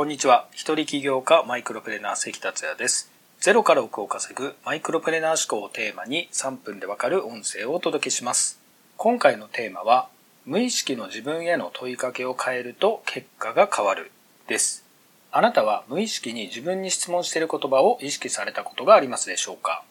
こんにちは。一人起業家マイクロプレーナー関達也です。ゼロから億を稼ぐマイクロプレーナー思考をテーマに3分でわかる音声をお届けします。今回のテーマは、無意識の自分への問いかけを変えると結果が変わるです。あなたは無意識に自分に質問している言葉を意識されたことがありますでしょうか？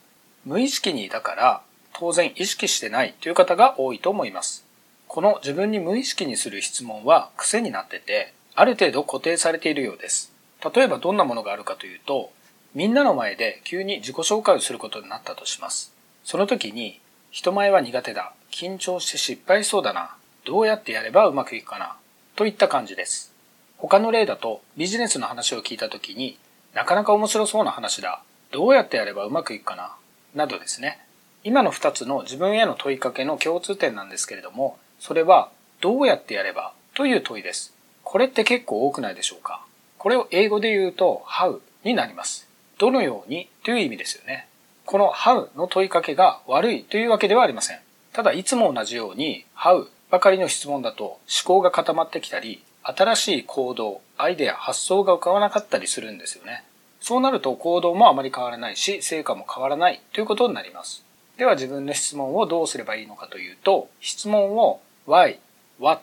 無意識にだから当然意識してないという方が多いと思います。この自分に無意識にする質問は癖になってて、ある程度固定されているようです。例えばどんなものがあるかというと、みんなの前で急に自己紹介をすることになったとします。その時に、人前は苦手だ、緊張して失敗しそうだな、どうやってやればうまくいくかな、といった感じです。他の例だと、ビジネスの話を聞いた時に、なかなか面白そうな話だ、どうやってやればうまくいくかな、などですね。今の2つの自分への問いかけの共通点なんですけれども、それは、どうやってやればという問いです。これって結構多くないでしょうか？これを英語で言うと how になります。どのようにという意味ですよね。この how の問いかけが悪いというわけではありません。ただいつも同じように how ばかりの質問だと思考が固まってきたり、新しい行動、アイデア、発想が浮かばなかったりするんですよね。そうなると行動もあまり変わらないし、成果も変わらないということになります。では自分の質問をどうすればいいのかというと、質問を why, what,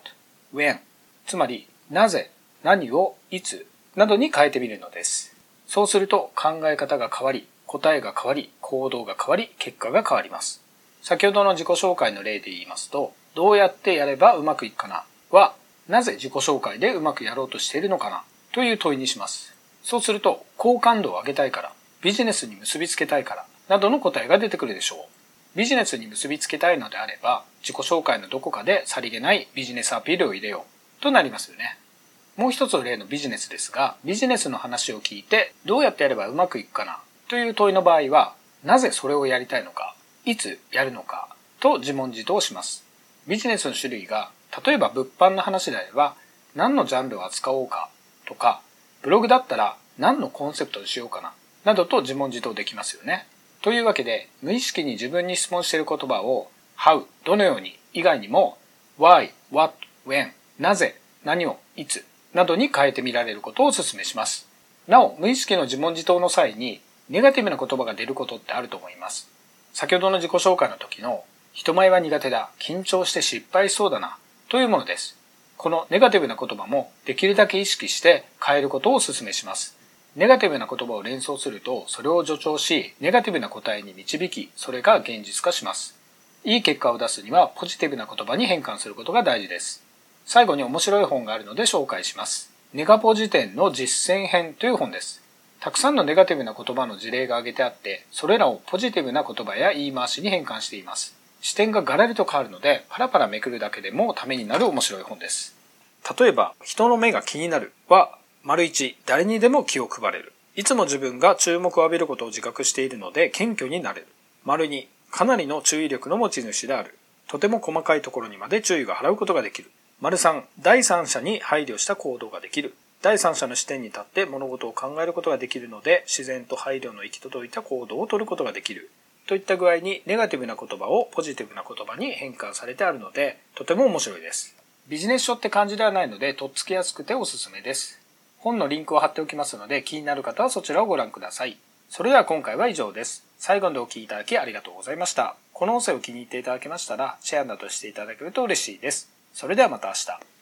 when つまりなぜ、何を、いつなどに変えてみるのです。そうすると考え方が変わり、答えが変わり、行動が変わり、結果が変わります。先ほどの自己紹介の例で言いますと、どうやってやればうまくいくかな？は、なぜ自己紹介でうまくやろうとしているのかな？という問いにします。そうすると、好感度を上げたいから、ビジネスに結びつけたいから、などの答えが出てくるでしょう。ビジネスに結びつけたいのであれば、自己紹介のどこかでさりげないビジネスアピールを入れようとなりますよね。もう一つの例のビジネスですが、ビジネスの話を聞いて、どうやってやればうまくいくかなという問いの場合は、なぜそれをやりたいのか、いつやるのかと自問自答します。ビジネスの種類が、例えば物販の話であれば、何のジャンルを扱おうかとか、ブログだったら何のコンセプトにしようかな、などと自問自答できますよね。というわけで、無意識に自分に質問している言葉を、how、どのように以外にも、why, what, when、なぜ、何を、いつ、などに変えてみられることをお勧めします。なお、無意識の自問自答の際に、ネガティブな言葉が出ることってあると思います。先ほどの自己紹介の時の、人前は苦手だ、緊張して失敗しそうだな、というものです。このネガティブな言葉も、できるだけ意識して変えることをお勧めします。ネガティブな言葉を連想すると、それを助長し、ネガティブな答えに導き、それが現実化します。いい結果を出すには、ポジティブな言葉に変換することが大事です。最後に面白い本があるので紹介します。ネガポジ典の実践編という本です。たくさんのネガティブな言葉の事例が挙げてあって、それらをポジティブな言葉や言い回しに変換しています。視点がガラリと変わるので、パラパラめくるだけでもためになる面白い本です。例えば、人の目が気になるは、丸一、誰にでも気を配れる。いつも自分が注目を浴びることを自覚しているので謙虚になれる。丸二、かなりの注意力の持ち主である。とても細かいところにまで注意が払うことができる。丸3、第三者に配慮した行動ができる。第三者の視点に立って物事を考えることができるので、自然と配慮の行き届いた行動をとることができる。といった具合に、ネガティブな言葉をポジティブな言葉に変換されてあるので、とても面白いです。ビジネス書って感じではないので、とっつきやすくておすすめです。本のリンクを貼っておきますので、気になる方はそちらをご覧ください。それでは今回は以上です。最後までお聴きいただきありがとうございました。この音声を気に入っていただけましたら、シェアなどしていただけると嬉しいです。それではまた明日。